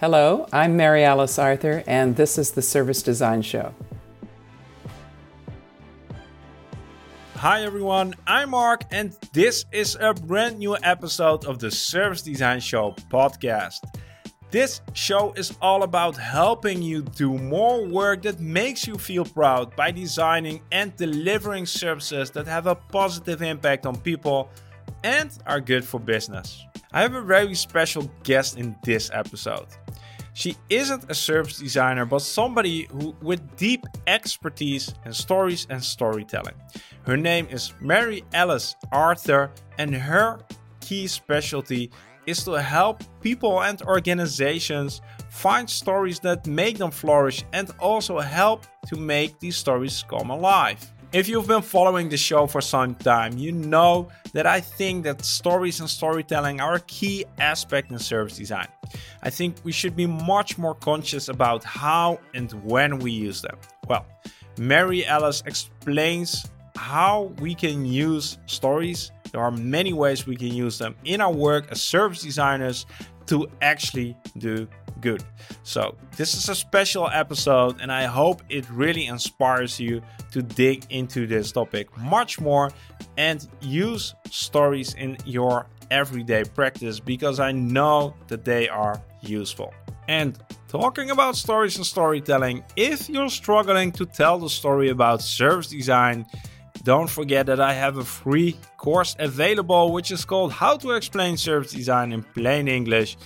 Hello, I'm Mary Alice Arthur, and this is the Service Design Show. Hi everyone, I'm Mark, and this is a brand new episode of the Service Design Show podcast. This show is all about helping you do more work that makes you feel proud by designing and delivering services that have a positive impact on people and are good for business. I have a very special guest in this episode. She isn't a service designer, but somebody who with deep expertise in stories and storytelling. Her name is Mary Alice Arthur, and her key specialty is to help people and organizations find stories that make them flourish and also help to make these stories come alive. If you've been following the show for some time, you know that I think that stories and storytelling are a key aspect in service design. I think we should be much more conscious about how and when we use them. Well, Mary Alice explains how we can use stories. There are many ways we can use them in our work as service designers to actually do good. So, this is a special episode, and I hope it really inspires you to dig into this topic much more and use stories in your everyday practice because I know that they are useful. And talking about stories and storytelling, if you're struggling to tell the story about service design, don't forget that I have a free course available which is called How to Explain Service Design in Plain English.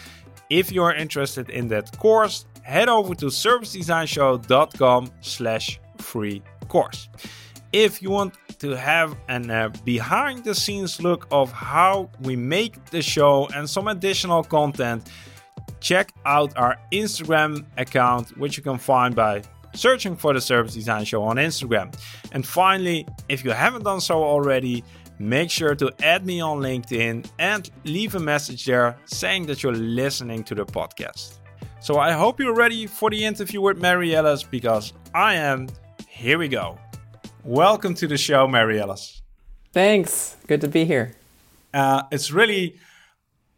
If you're interested in that course, head over to servicedesignshow.com slash free course. If you want to have a uh, behind the scenes look of how we make the show and some additional content, check out our Instagram account, which you can find by searching for the Service Design Show on Instagram. And finally, if you haven't done so already, make sure to add me on LinkedIn and leave a message there saying that you're listening to the podcast. So I hope you're ready for the interview with Mary Alice because I am. Here we go. Welcome to the show, Mary Alice. Thanks. Good to be here. Uh, it's really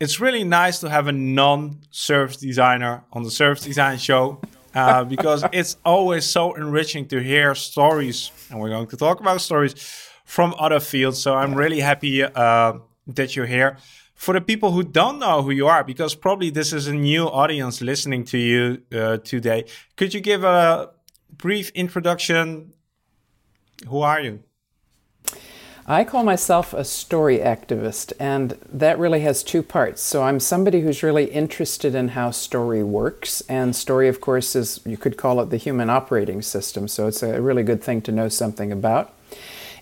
it's really nice to have a non-service designer on the service design show uh, because it's always so enriching to hear stories, and we're going to talk about stories from other fields. So I'm really happy uh, that you're here. For the people who don't know who you are, because probably this is a new audience listening to you uh, today, could you give a brief introduction? Who are you? I call myself a story activist, and that really has two parts. So I'm somebody who's really interested in how story works, and story, of course, is you could call it the human operating system. So it's a really good thing to know something about.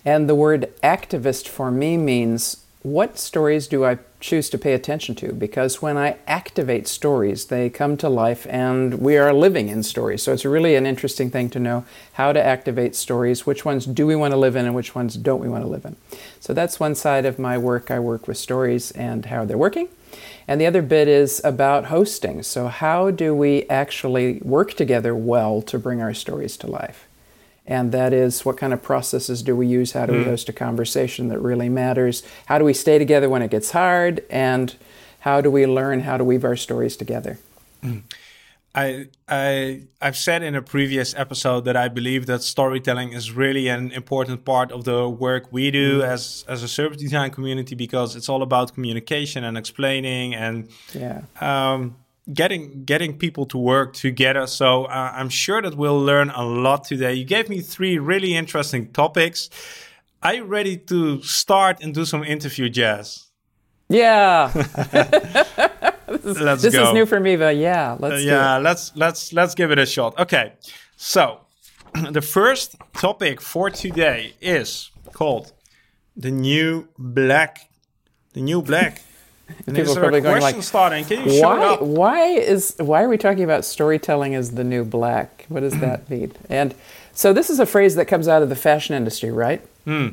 And the word activist for me means what stories do I choose to pay attention to? Because when I activate stories, they come to life and we are living in stories. So it's really an interesting thing to know how to activate stories, which ones do we want to live in and which ones don't we want to live in. So that's one side of my work. I work with stories and how they're working. And the other bit is about hosting. So, how do we actually work together well to bring our stories to life? And that is what kind of processes do we use? How do we hmm. host a conversation that really matters? How do we stay together when it gets hard? And how do we learn how to weave our stories together? Hmm. I, I, I've said in a previous episode that I believe that storytelling is really an important part of the work we do mm. as, as a service design community because it's all about communication and explaining and yeah. Um, getting getting people to work together. So uh, I'm sure that we'll learn a lot today. You gave me three really interesting topics. Are you ready to start and do some interview jazz? Yeah. this is, let's this go. is new for me, but yeah, let's uh, yeah, let's let's let's give it a shot. Okay, so the first topic for today is called the new black. The new black. And People are probably going like, starting. Can you why, why is why are we talking about storytelling as the new black? What does that mean? And so this is a phrase that comes out of the fashion industry, right? Hmm.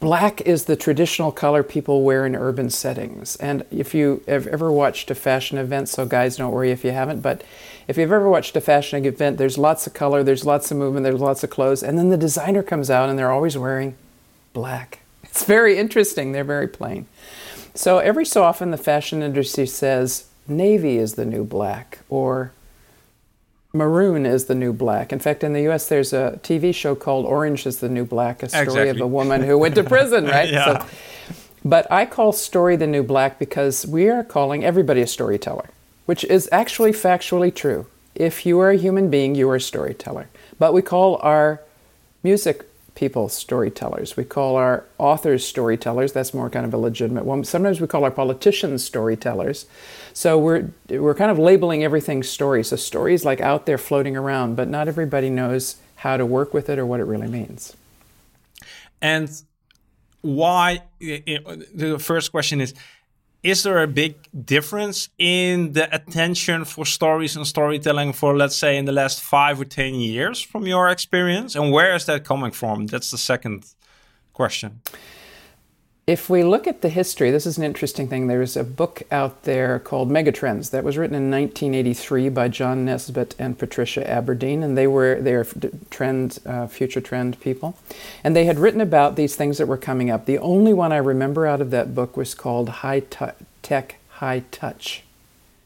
Black is the traditional color people wear in urban settings. And if you have ever watched a fashion event, so guys, don't worry if you haven't, but if you've ever watched a fashion event, there's lots of color, there's lots of movement, there's lots of clothes, and then the designer comes out and they're always wearing black. It's very interesting. They're very plain. So every so often, the fashion industry says, navy is the new black or maroon is the new black. In fact, in the US, there's a TV show called Orange is the New Black, a story exactly. of a woman who went to prison, right? yeah. So, but I call story the new black because we are calling everybody a storyteller, which is actually factually true. If you are a human being, you are a storyteller. But we call our music people storytellers. We call our authors storytellers. That's more kind of a legitimate one. Sometimes we call our politicians storytellers. So we're we're kind of labeling everything story. So story is like out there floating around, but not everybody knows how to work with it or what it really means. And why? The first question is: Is there a big difference in the attention for stories and storytelling for, let's say, in the last five or ten years, from your experience? And where is that coming from? That's the second question. If we look at the history, this is an interesting thing. There's a book out there called Megatrends that was written in 1983 by John Naisbitt and Patricia Aburdene, and they were they're trend uh, future trend people, and they had written about these things that were coming up. The only one I remember out of that book was called High Tech, High Touch.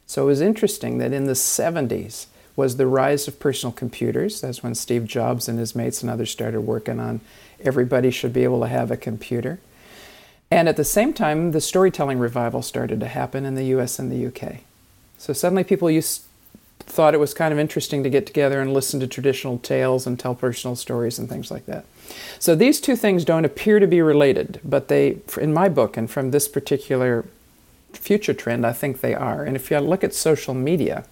So it was interesting that in the 70s was the rise of personal computers. That's when Steve Jobs and his mates and others started working on everybody should be able to have a computer. And at the same time, the storytelling revival started to happen in the US and the UK. So suddenly people used, thought it was kind of interesting to get together and listen to traditional tales and tell personal stories and things like that. So these two things don't appear to be related, but they, in my book and from this particular future trend, I think they are. And if you look at social media,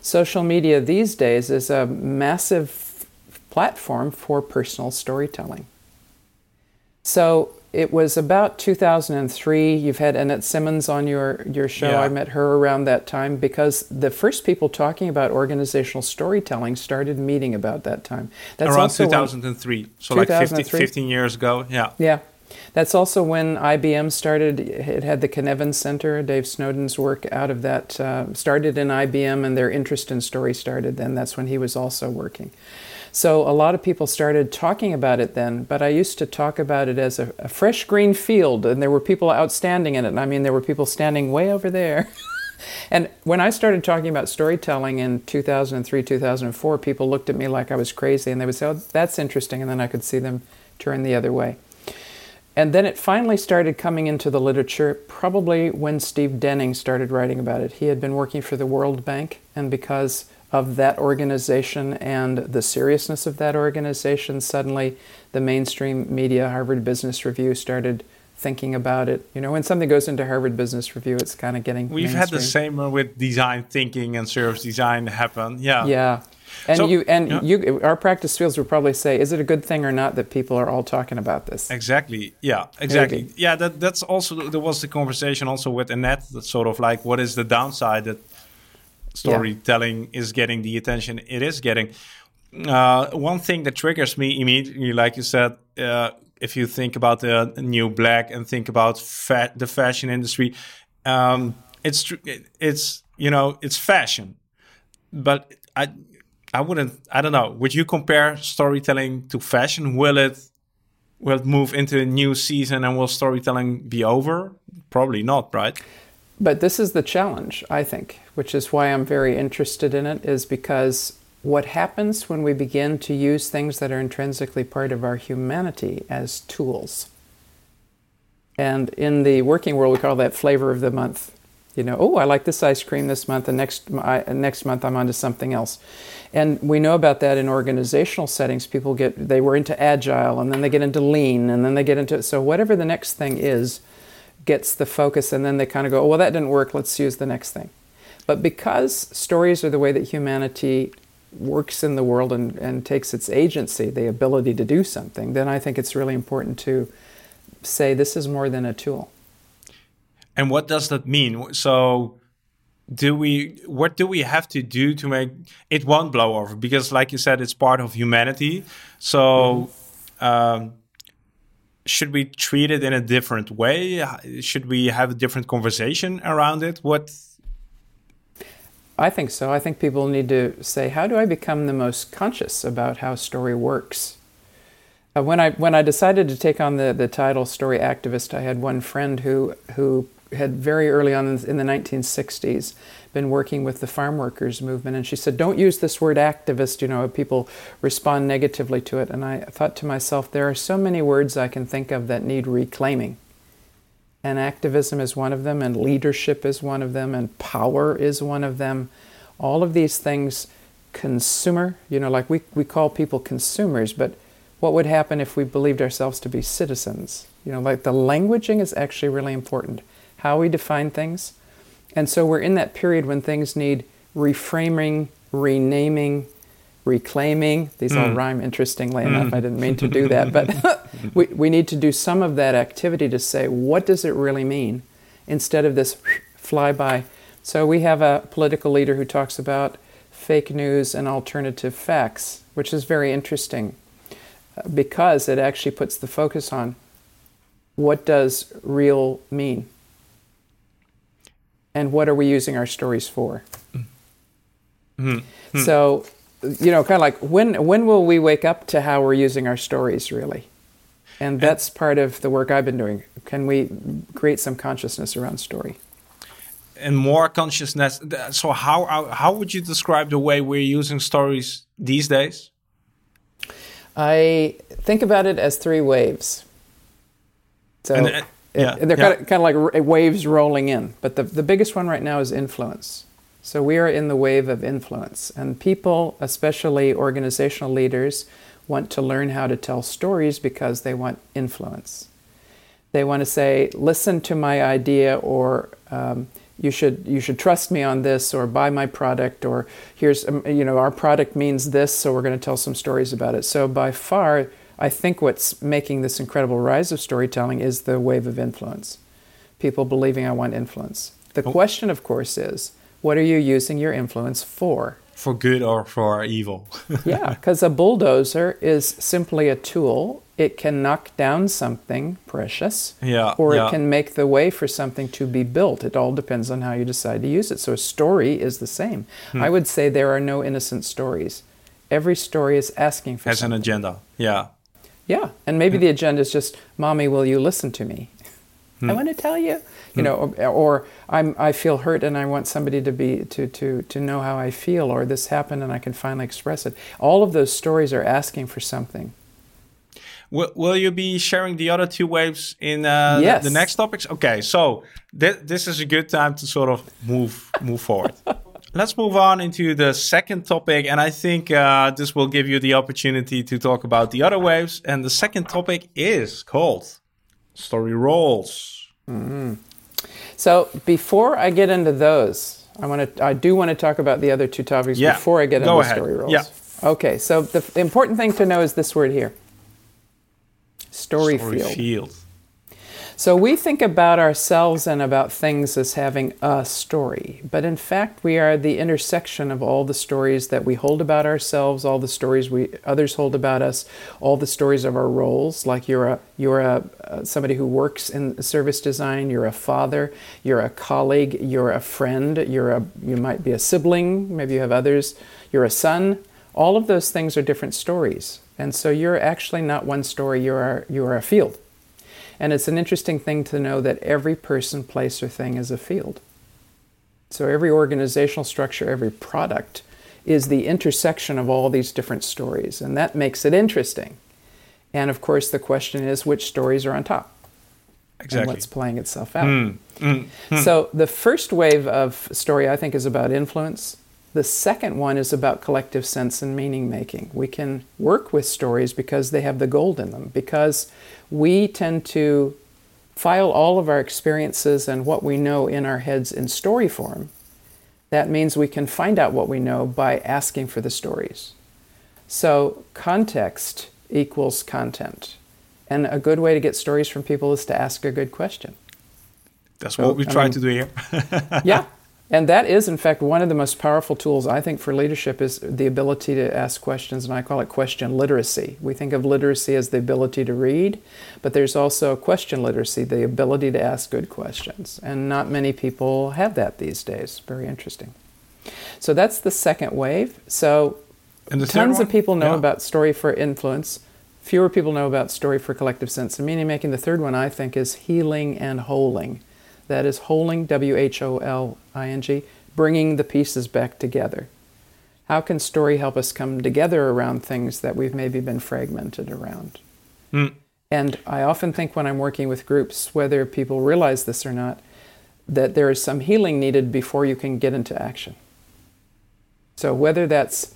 social media these days is a massive platform for personal storytelling. So it was about 2003. You've had Annette Simmons on your, your show. Yeah. I met her around that time because the first people talking about organizational storytelling started meeting about that time. That's Around 2003. So 2003. like 15, 15 years ago. Yeah. Yeah. That's also when IBM started. It had the Cynefin Center. Dave Snowden's work out of that uh, started in IBM, and their interest in story started then. That's when he was also working. So a lot of people started talking about it then, but I used to talk about it as a, a fresh green field, and there were people outstanding in it. I mean, there were people standing way over there. and when I started talking about storytelling in 2003, 2004, people looked at me like I was crazy, and they would say, "Oh, that's interesting," and then I could see them turn the other way. And then it finally started coming into the literature, probably when Steve Denning started writing about it. He had been working for the World Bank, and because of that organization and the seriousness of that organization, suddenly the mainstream media, Harvard Business Review, started thinking about it. You know, when something goes into Harvard Business Review, it's kind of getting. We've mainstream. had the same with design thinking and service design happen. Yeah. Yeah. And So- you and yeah. you, our practice fields would probably say, is it a good thing or not that people are all talking about this? Exactly. Yeah. Exactly. Maybe. Yeah. That that's also there was the conversation also with Annette. That sort of like what is the downside that storytelling is getting the attention it is getting. Uh, one thing that triggers me immediately, like you said, uh, if you think about the new black and think about fa- the fashion industry, um, it's tr- it's you know it's fashion, but I I wouldn't I don't know. Would you compare storytelling to fashion? Will it will it move into a new season and will storytelling be over? Probably not, right? But this is the challenge, I think, which is why I'm very interested in it, is because what happens when we begin to use things that are intrinsically part of our humanity as tools. And in the working world, we call that flavor of the month. You know, oh, I like this ice cream this month, and next I, next month I'm onto something else. And we know about that in organizational settings. People get they were into agile, and then they get into lean, and then they get into so whatever the next thing is, gets the focus, and then they kind of go, oh, well, that didn't work. Let's use the next thing. But because stories are the way that humanity works in the world and, and takes its agency, the ability to do something, then I think it's really important to say this is more than a tool. And what does that mean? So do we what do we have to do to make it won't blow over because like you said it's part of humanity so um, should we treat it in a different way should we have a different conversation around it what I think so. I think people need to say, how do I become the most conscious about how story works? Uh, when I when I decided to take on the, the title story activist, I had one friend who who had very early on in the 1960s been working with the farm workers movement, and she said, "Don't use this word activist. You know, people respond negatively to it." And I thought to myself, there are so many words I can think of that need reclaiming, and activism is one of them, and leadership is one of them, and power is one of them. All of these things, consumer. You know, like we we call people consumers, but what would happen if we believed ourselves to be citizens? You know, like the languaging is actually really important. How we define things and so we're in that period when things need reframing, renaming, reclaiming. These mm. all rhyme interestingly mm. enough. I didn't mean to do that, but we, we need to do some of that activity to say, what does it really mean? Instead of this flyby. So we have a political leader who talks about fake news and alternative facts, which is very interesting uh, because it actually puts the focus on what does real mean? and what are we using our stories for? Mm-hmm. So, you know, kind of like when when will we wake up to how we're using our stories really? And that's part of the work I've been doing. Can we create some consciousness around story? And more consciousness. So, how how would you describe the way we're using stories these days? I think about it as three waves. So, and, uh, yeah, they're yeah. kind, of, kind of like waves rolling in. But the, the biggest one right now is influence. So we are in the wave of influence. And people, especially organizational leaders, want to learn how to tell stories because they want influence. They want to say, listen to my idea, or um, you should you should trust me on this, or buy my product, or here's um, you know our product means this, so we're going to tell some stories about it. So by far, I think what's making this incredible rise of storytelling is the wave of influence. People believing I want influence. The oh. question, of course, is what are you using your influence for? For good or for evil? yeah, because a bulldozer is simply a tool. It can knock down something precious, yeah, or yeah. it can make the way for something to be built. It all depends on how you decide to use it. So a story is the same. Hmm. I would say there are no innocent stories. Every story is asking for has something. an agenda. Yeah, yeah, and maybe the agenda is just, "Mommy, will you listen to me? Hmm. I want to tell you." You hmm. know, or, or, I'm I feel hurt and I want somebody to be to to to know how I feel, or this happened and I can finally express it. All of those stories are asking for something. Will, will you be sharing the other two waves in uh, yes. the, the, next topics? Okay, so th- this is a good time to sort of move move forward. Let's move on into the second topic, and I think uh, this will give you the opportunity to talk about the other waves. And the second topic is called story roles. Mm-hmm. So before I get into those, I want to I do want to talk about the other two topics yeah. before I get into ahead. story roles. Yeah. Okay, so the, the, important thing to know is this word here. Story, story field. field. So we think about ourselves and about things as having a story, but in fact, we are the intersection of all the stories that we hold about ourselves, all the stories we others hold about us, all the stories of our roles. Like you're a you're a uh, somebody who works in service design, you're a father, you're a colleague, you're a friend, you're a you might be a sibling, maybe you have others, you're a son. All of those things are different stories, and so you're actually not one story. You are you are a field. And it's an interesting thing to know that every person, place, or thing is a field. So every organizational structure, every product is the intersection of all these different stories. And that makes it interesting. And of course, the question is which stories are on top? Exactly. And what's playing itself out. Mm, mm, mm. So the first wave of story, I think, is about influence. The second one is about collective sense and meaning making. We can work with stories because they have the gold in them, because we tend to file all of our experiences and what we know in our heads in story form. That means we can find out what we know by asking for the stories. So, context equals content. And a good way to get stories from people is to ask a good question. That's so, what we try mean, to do here. yeah, and that is, in fact, one of the most powerful tools I think for leadership is the ability to ask questions, and I call it question literacy. We think of literacy as the ability to read, but there's also question literacy, the ability to ask good questions. And not many people have that these days. Very interesting. So that's the second wave. So tons of people know yeah. about story for influence. Fewer people know about story for collective sense and meaning making. The third one, I think, is healing and wholing That is wholing, W H O L I N G, bringing the pieces back together. How can story help us come together around things that we've maybe been fragmented around? Mm. And I often think when I'm working with groups, whether people realize this or not, that there is some healing needed before you can get into action. So whether that's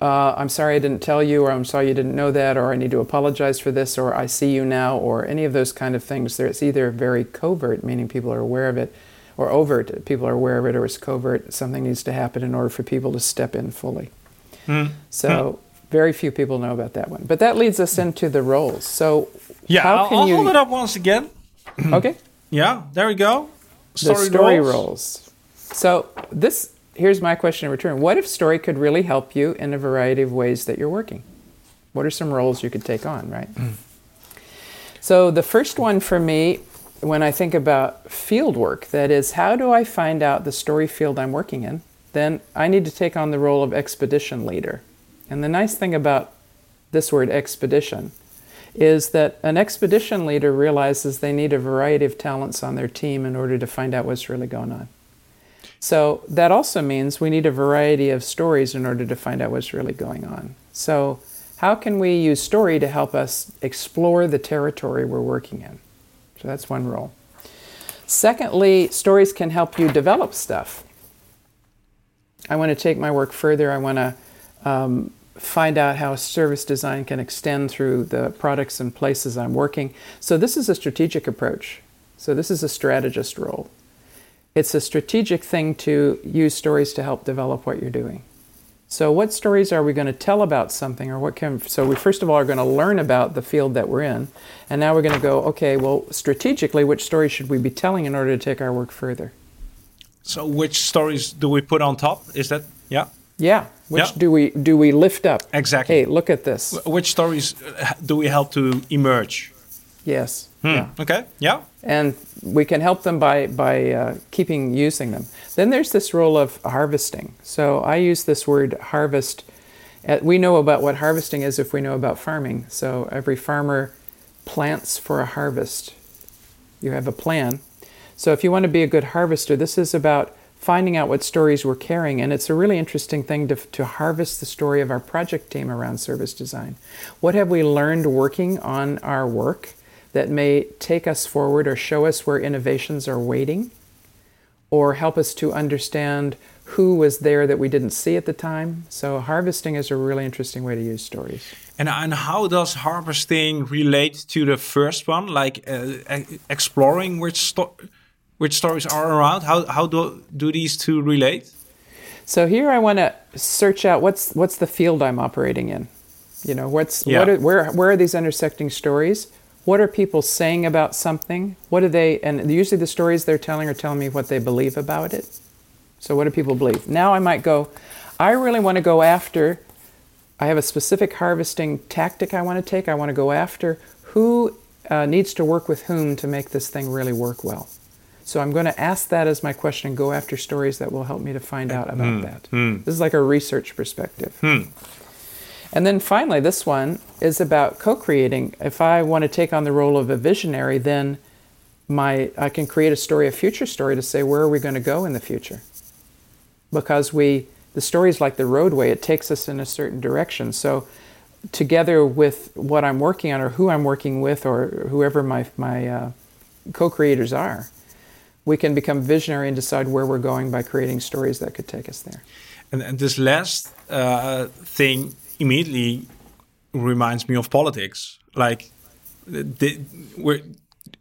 uh, I'm sorry I didn't tell you, or I'm sorry you didn't know that, or I need to apologize for this, or I see you now, or any of those kind of things. It's either very covert, meaning people are aware of it, or overt, people are aware of it, or it's covert, something needs to happen in order for people to step in fully. Mm. So very few people know about that one. But that leads us into the roles. So Yeah, how I'll, can I'll you? hold it up once again. Okay. Yeah, there we go. the story roles. So this here's my question in return. What if story could really help you in a variety of ways that you're working? What are some roles you could take on, right? Hmm. so the first one for me when I think about field work, that is how do I find out the story field I'm working in? Then I need to take on the role of expedition leader. And the nice thing about this word expedition is that an expedition leader realizes they need a variety of talents on their team in order to find out what's really going on. So that also means we need a variety of stories in order to find out what's really going on. So, how can we use story to help us explore the territory we're working in? So, that's one role. Secondly, stories can help you develop stuff. I want to take my work further. I want to um, find out how service design can extend through the products and places I'm working. So, this is a strategic approach. So, this is a strategist role. It's a strategic thing to use stories to help develop what you're doing. So, what stories are we going to tell about something, or what can? So, we first of all are going to learn about the field that we're in, and now we're going to go. Okay, well, strategically, which stories should we be telling in order to take our work further? So, which stories do we put on top? Is that yeah? Yeah. Which Yeah. do we do we lift up? Exactly. Hey, look at this. Which stories uh, do we help to emerge? Yes. Hmm. Yeah. Okay. Yeah. And we can help them by by uh, keeping using them. Then there's this role of harvesting. So I use this word harvest. Uh, we know about what harvesting is if we know about farming. So every farmer plants for a harvest. You have a plan. So if you want to be a good harvester, this is about finding out what stories we're carrying, and it's a really interesting thing to, to harvest the story of our project team around service design. What have we learned working on our work? That may take us forward or show us where innovations are waiting or help us to understand who was there that we didn't see at the time. So, harvesting is a really interesting way to use stories. And and how does harvesting relate to the first one? Like uh, exploring which sto- which stories are around. How how do do these two relate? So here I want to search out what's what's the field I'm operating in. You know, what's Yeah. what are, where where are these intersecting stories? What are people saying about something? What do they and usually the stories they're telling are telling me what they believe about it. So what do people believe? Now I might go, I really want to go after I have a specific harvesting tactic I want to take. I want to go after who uh, needs to work with whom to make this thing really work well. So I'm going to ask that as my question and go after stories that will help me to find out about hmm, that. Hmm. This is like a research perspective. Hmm. And then finally, this one is about co-creating. If I want to take on the role of a visionary, then my I can create a story, a future story, to say where are we going to go in the future? Because we the story is like the roadway; it takes us in a certain direction. So, together with what I'm working on, or who I'm working with, or whoever my my uh, co-creators are, we can become visionary and decide where we're going by creating stories that could take us there. And, and this last uh, thing immediately reminds me of politics. Like, the,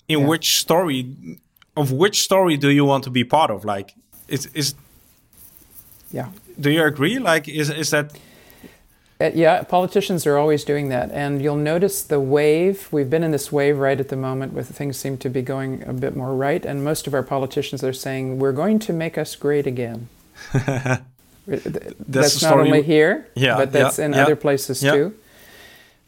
in Yeah. which story, of which story do you want to be part of? Like, is is Yeah. do you agree? Like, is is that Uh, yeah, politicians are always doing that. And you'll notice the wave. We've been in this wave right at the moment where things seem to be going a bit more right. And most of our politicians are saying, we're going to make us great again. that's not only here, Yeah, but that's yeah, in yeah, other places too.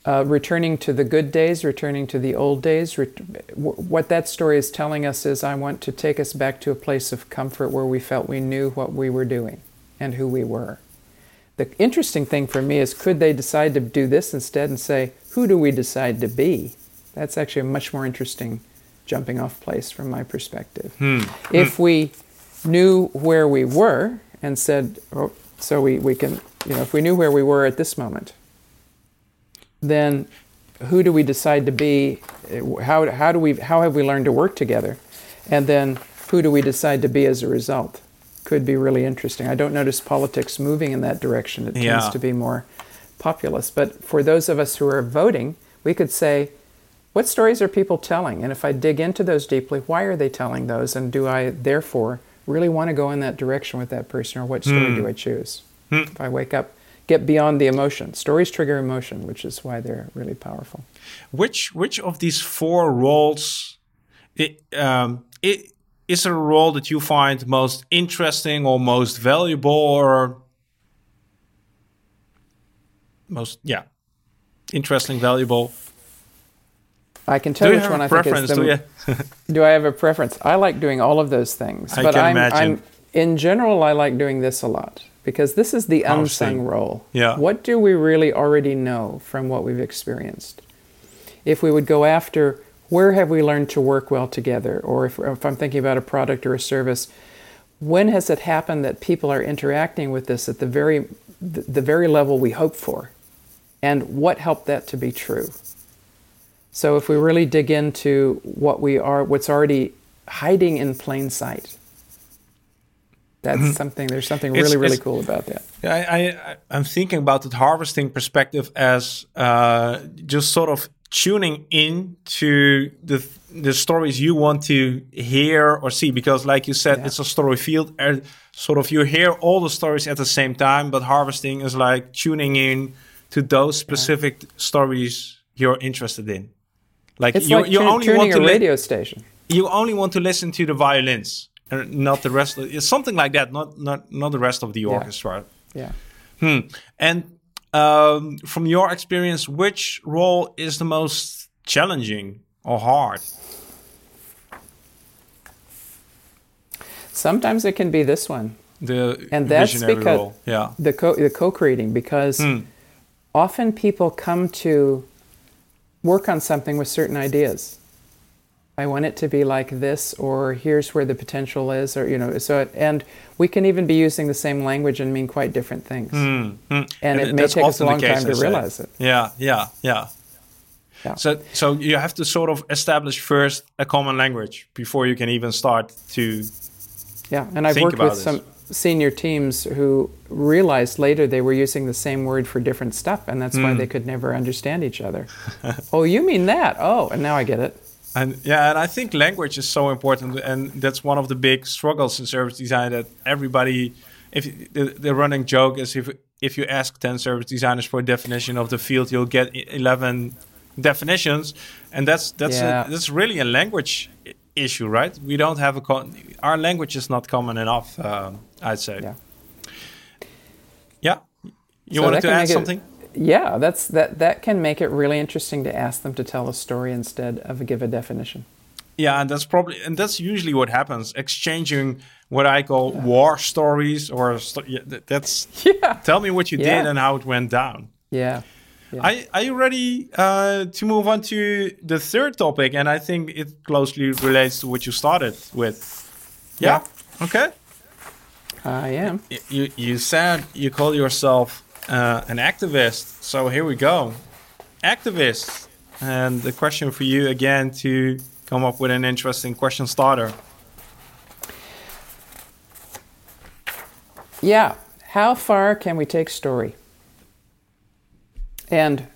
Uh, returning to the good days, returning to the old days. W- what that story is telling us is, I want to take us back to a place of comfort where we felt we knew what we were doing and who we were. The interesting thing for me is, could they decide to do this instead and say, who do we decide to be? That's actually a much more interesting jumping off place from my perspective. Hmm. If we knew where we were and said, oh, so we, we can, you know, if we knew where we were at this moment, then who do we decide to be? How, how, do we, how have we learned to work together? And then who do we decide to be as a result? Could be really interesting. I don't notice politics moving in that direction. It tends to be more populist. But for those of us who are voting, we could say, what stories are people telling? And if I dig into those deeply, why are they telling those? And do I therefore really want to go in that direction with that person, or what story do I choose? If I wake up, get beyond the emotion. Stories trigger emotion, which is why they're really powerful. Which which of these four roles it, um, it, is a role that you find most interesting or most valuable or most yeah interesting valuable? I can tell which one I think is the Do you? Do I have a preference? I like doing all of those things, I but can I'm, imagine. I'm in general I like doing this a lot because this is the oh, unsung role. Yeah. What do we really already know from what we've experienced? If we would go after where have we learned to work well together, or if, if I'm thinking about a product or a service, when has it happened that people are interacting with this at the very the, the very level we hope for, and what helped that to be true? So if we really dig into what we are, what's already hiding in plain sight, that's something. There's something It's- really, really it's- cool about that. I, I I'm thinking about the harvesting perspective as uh, just sort of tuning in to the the stories you want to hear or see because like you said Yeah. it's a story field and sort of you hear all the stories at the same time but harvesting is like tuning in to those specific stories you're interested in like It's you, like you tu- only tuning want to a li- station. you only want to listen to the violins and not the rest of something like that not not not the rest of the orchestra Yeah. Hmm. And um, from your experience, which role is the most challenging or hard? Sometimes it can be this one, The And that's visionary because- role. Yeah. the co the co-creating, because Hmm. often people come to work on something with certain ideas. I want it to be like this, or here's where the potential is, or you know. So, it, and we can even be using the same language and mean quite different things. Hmm. Hmm. And it may take us a long case, time to realize it. Yeah, yeah, yeah. Yeah. So, so you have to sort of establish first a common language before you can even start to. Yeah, and I've worked with this. some senior teams who realized later they were using the same word for different stuff, and that's why Hmm. they could never understand each other. oh, you mean that? Oh, and now I get it. And yeah, and I think language is so important, and that's one of the big struggles in service design. That everybody, if the, the running joke is if if you ask ten service designers for a definition of the field, you'll get eleven definitions, and that's that's Yeah. a, that's really a language issue, right? We don't have a con- our language is not common enough. Um, I'd say. Yeah. Yeah. You So wanted to add make it- something? Yeah, that's that. That can make it really interesting to ask them to tell a story instead of give a definition. Yeah, and that's probably and that's usually what happens. Exchanging what I call war stories, or yeah, that's Yeah, tell me what you Yeah. did and how it went down. yeah. Yeah. Are, are you ready uh, to move on to the third topic? And I think it closely relates to what you started with. Yeah. Okay. I am. You you said you call yourself uh, an activist, so here we go, activist. And the question for you again to come up with an interesting question starter. Yeah. How far can we take story? And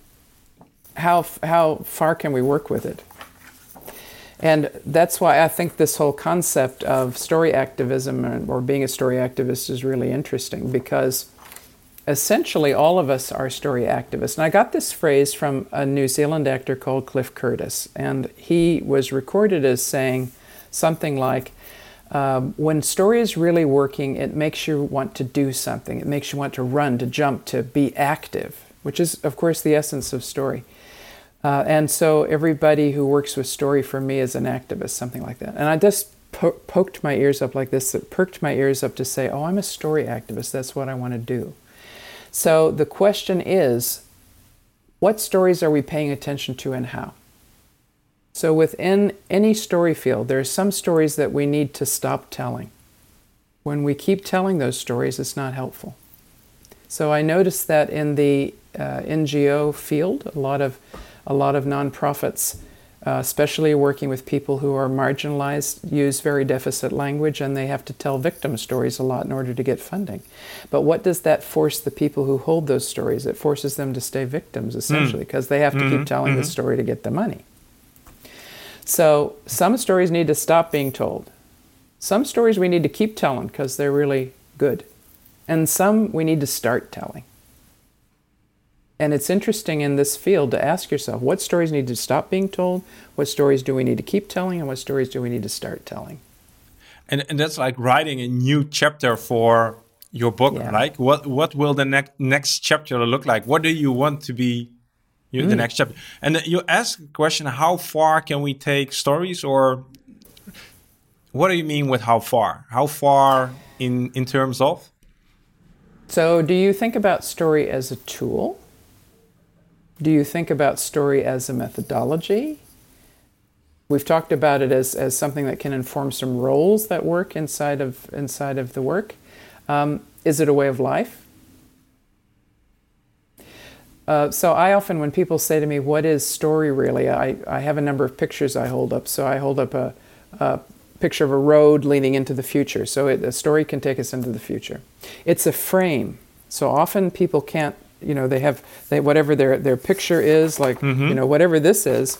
how how far can we work with it? And that's why I think this whole concept of story activism and- or being a story activist is really interesting because essentially all of us are story activists. And I got this phrase from a New Zealand actor called Cliff Curtis, and he was recorded as saying something like, um, when story is really working, it makes you want to do something. It makes you want to run, to jump, to be active, which is, of course, the essence of story. Uh, and so everybody who works with story for me is an activist, something like that. And I just po- poked my ears up like this, it perked my ears up to say, oh, I'm a story activist. That's what I want to do. So the question is, what stories are we paying attention to and how? So within any story field, there are some stories that we need to stop telling. When we keep telling those stories, it's not helpful. So I noticed that in the uh, NGO field, a lot of a lot of nonprofits, uh, especially working with people who are marginalized, use very deficit language, and they have to tell victim stories a lot in order to get funding. But what does that force the people who hold those stories? It forces them to stay victims essentially because mm. they have to mm-hmm. keep telling mm-hmm. the story to get the money. So some stories need to stop being told. Some stories we need to keep telling because they're really good. And some we need to start telling. And it's interesting in this field to ask yourself what stories need to stop being told, what stories do we need to keep telling, and what stories do we need to start telling. And, and that's like writing a new chapter for your book, yeah. right? What what will the next next chapter look like? What do you want to be you, mm. the next chapter? And you ask a question: How far can we take stories, or what do you mean with how far? How far in in terms of? So, do you think about story as a tool? Do you think about story as a methodology? We've talked about it as, as something that can inform some roles that work inside of, inside of the work. Um, is it a way of life? Uh, so I often, when people say to me, "What is story really?" I, I have a number of pictures I hold up. So I hold up a, a picture of a road leading into the future. So it, a story can take us into the future. It's a frame. So often people can't you know they have they whatever their their picture is like mm-hmm. you know whatever this is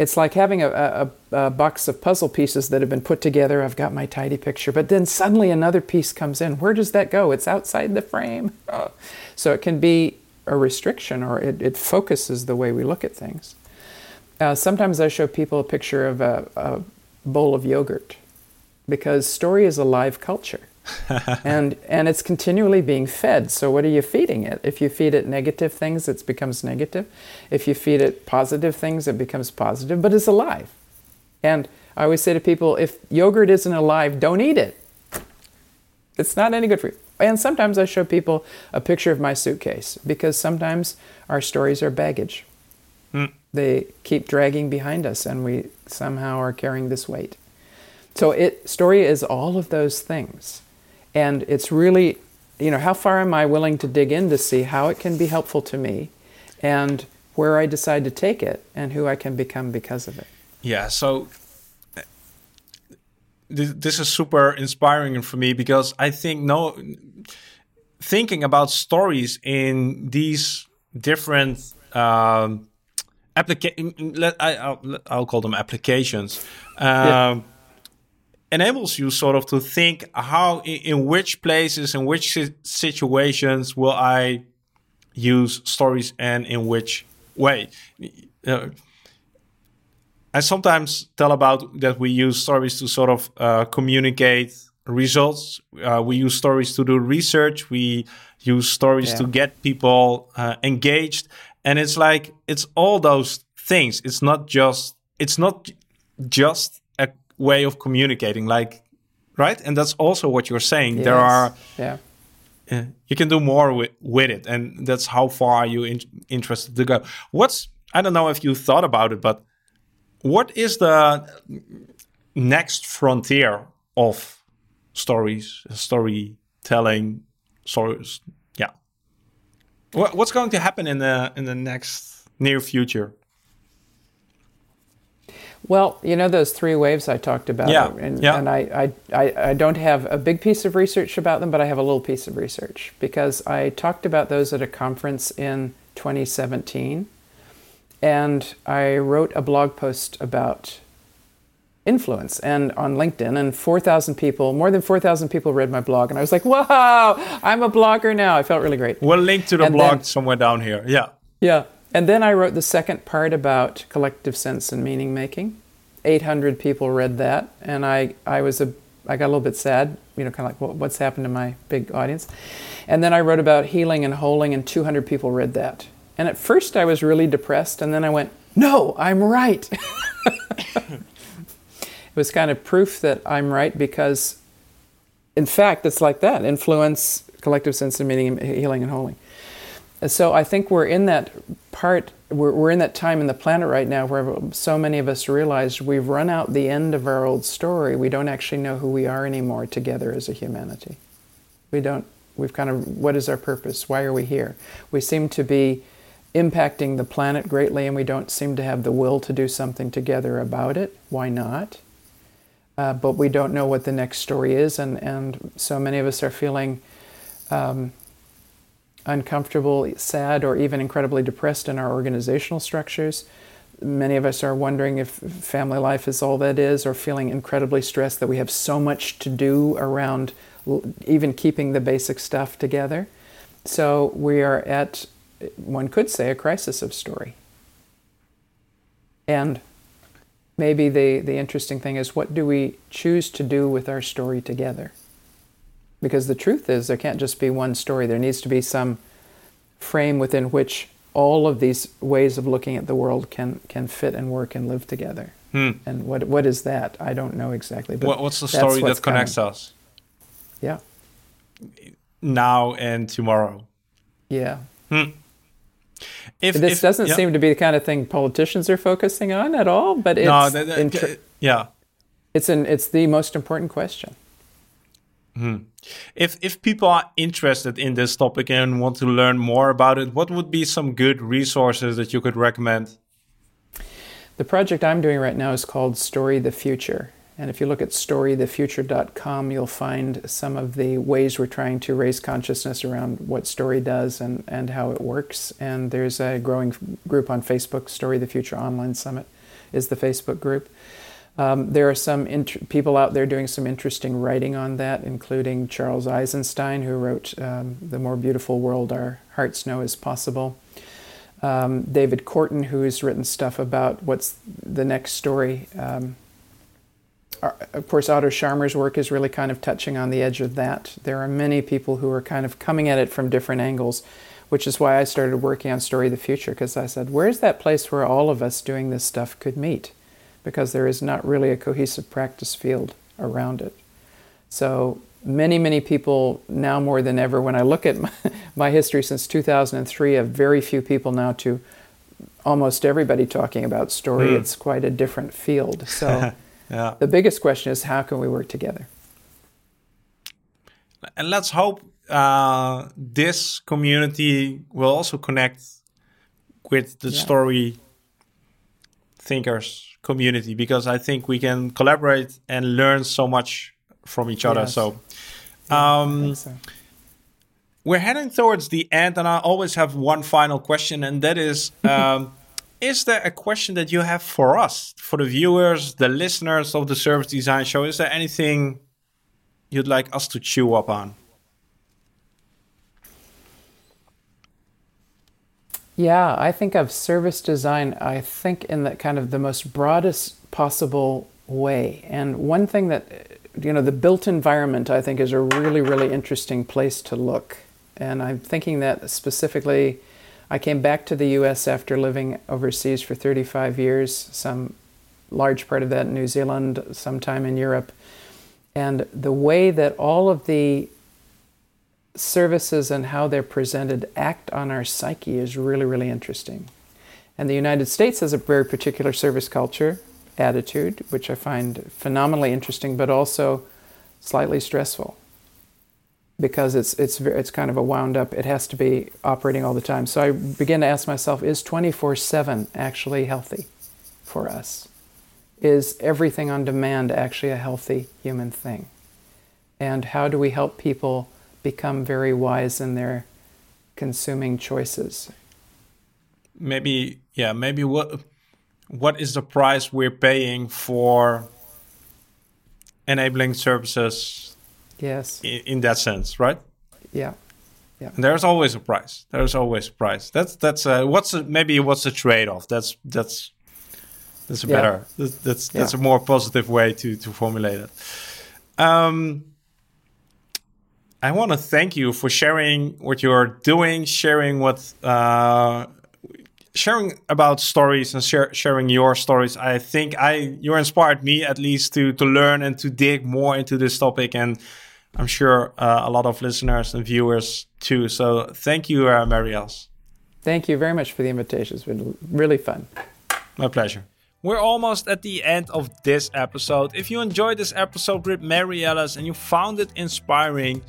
it's like having a, a, a, box of puzzle pieces that have been put together. I've got my tidy picture. But then suddenly another piece comes in. Where does that go? It's outside the frame. Oh. so it can be a restriction or it, it focuses the way we look at things. Uh, sometimes i show people a picture of a, a bowl of yogurt because story is a live culture and and it's continually being fed. So what are you feeding it? If you feed it negative things, it becomes negative. If you feed it positive things, it becomes positive. But it's alive. And I always say to people, if yogurt isn't alive, don't eat it. It's not any good for you. And sometimes I show people a picture of my suitcase because sometimes our stories are baggage. Mm. They keep dragging behind us, and we somehow are carrying this weight. So it story is all of those things. And it's really, you know, how far am I willing to dig in to see how it can be helpful to me and where I decide to take it and who I can become because of it. Yeah. So this is super inspiring for me because I think no thinking about stories in these different um, application I, will call them applications um, yeah enables you sort of to think how in which places in which situations will i use stories and in which way? Uh, i sometimes tell about that we use stories to sort of uh, communicate results. Uh, we use stories to do research. We use stories yeah. to get people uh, engaged. And it's like it's all those things. It's not just it's not just way of communicating like right? And that's also what you're saying. Yes. there are yeah. uh, you can do more with, with it and that's how far you in, interested to go. What's i don't know if you thought about it but what is the next frontier of stories storytelling stories yeah. What, what's going to happen in the in the next near future well, you know those three waves I talked about, yeah, and, yeah. and I, I, I don't have a big piece of research about them, but I have a little piece of research because I talked about those at a conference in 2017, and I wrote a blog post about influence and on LinkedIn, and 4,000 people, more than 4,000 people read my blog, and I was like, wow, I'm a blogger now. I felt really great. We'll link to the and blog then, somewhere down here. Yeah. Yeah. And then I wrote the second part about collective sense and meaning making. 800 people read that, and I, I was a I got a little bit sad, you know, kind of like what's happened to my big audience. And then I wrote about healing and wholing, and 200 people read that. And at first I was really depressed, and then I went, no, I'm right. it was kind of proof that I'm right because, in fact, it's like that influence, collective sense of meaning, healing, and wholing. So I think we're in that part we're, we're in that time in the planet right now where so many of us realize we've run out the end of our old story. We don't actually know who we are anymore together as a humanity. We don't, we've kind of, what is our purpose? Why are we here? We seem to be impacting the planet greatly and we don't seem to have the will to do something together about it. Why not? Uh, but we don't know what the next story is, and, and so many of us are feeling um, uncomfortable, sad, or even incredibly depressed in our organizational structures. Many of us are wondering if family life is all that is, or feeling incredibly stressed that we have so much to do around even keeping the basic stuff together. So we are at, one could say, a crisis of story. And maybe the, the interesting thing is what do we choose to do with our story together? Because the truth is, there can't just be one story. There needs to be some frame within which all of these ways of looking at the world can, can fit and work and live together. Hmm. And what what is that? I don't know exactly. But what, what's the story what's that connects coming. us? Yeah. Now and tomorrow. Yeah. Hmm. If, this if, doesn't yeah. seem to be the kind of thing politicians are focusing on at all, but it's no, that, that, yeah, it's an it's the most important question. Hmm. If if people are interested in this topic and want to learn more about it, what would be some good resources that you could recommend? The project I'm doing right now is called Story the Future. And if you look at storythefuture.com, you'll find some of the ways we're trying to raise consciousness around what story does and, and how it works. And there's a growing group on Facebook, Story the Future Online Summit is the Facebook group. Um, there are some int- people out there doing some interesting writing on that, including Charles Eisenstein, who wrote um, The More Beautiful World Our Hearts Know Is Possible. Um, David Korten, who's written stuff about what's the next story. Um, of course, Otto Scharmer's work is really kind of touching on the edge of that. There are many people who are kind of coming at it from different angles, which is why I started working on Story of the Future, because I said, where's that place where all of us doing this stuff could meet? Because there is not really a cohesive practice field around it. So many, many people now more than ever, when I look at my, my history since 2003, have very few people now to almost everybody talking about story. Mm. It's quite a different field. So yeah. the biggest question is how can we work together? And let's hope uh, this community will also connect with the yeah. story thinkers community because I think we can collaborate and learn so much from each other. Yes. So, um, so, we're heading towards the end, and I always have one final question, and that is. Um, is there a question that you have for us, for the viewers, the listeners of the Service Design Show? Is there anything you'd like us to chew up on? Yeah, I think of service design, I think in the kind of the most broadest possible way. And one thing that, you know, the built environment, I think, is a really, really interesting place to look. And I'm thinking that specifically, I came back to the US after living overseas for 35 years, some large part of that in New Zealand, some time in Europe. And the way that all of the services and how they're presented act on our psyche is really, really interesting. And the United States has a very particular service culture attitude, which I find phenomenally interesting, but also slightly stressful because it's it's it's kind of a wound up. It has to be operating all the time. So I begin to ask myself: Is twenty four seven actually healthy for us? Is everything on demand actually a healthy human thing? And how do we help people? Become very wise in their consuming choices. Maybe, yeah, maybe what what is the price we're paying for enabling services? Yes. In, in that sense, right? Yeah. Yeah. And there's always a price. There's always a price. That's that's uh, what's a, maybe what's the trade off. That's that's that's a yeah. better. That's that's, that's yeah. a more positive way to to formulate it. Um, I want to thank you for sharing what you're doing, sharing what uh, sharing about stories and share, sharing your stories. I think I you inspired me at least to to learn and to dig more into this topic, and I'm sure uh, a lot of listeners and viewers too. So thank you, uh, Mary Alice. Thank you very much for the invitation. It's been really fun. My pleasure. We're almost at the end of this episode. If you enjoyed this episode with Mary Alice and you found it inspiring,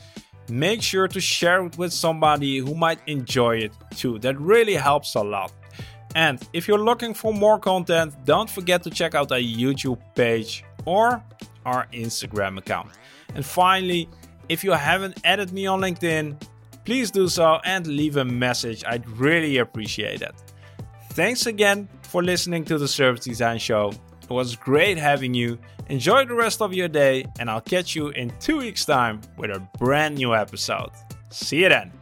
make sure to share it with somebody who might enjoy it too. That really helps a lot. And if you're looking for more content, don't forget to check out our YouTube page or our Instagram account. And finally, if you haven't added me on LinkedIn, please do so and leave a message. I'd really appreciate it. Thanks again for listening to the Service Design Show. It was great having you. Enjoy the rest of your day, and I'll catch you in two weeks' time with a brand new episode. See you then.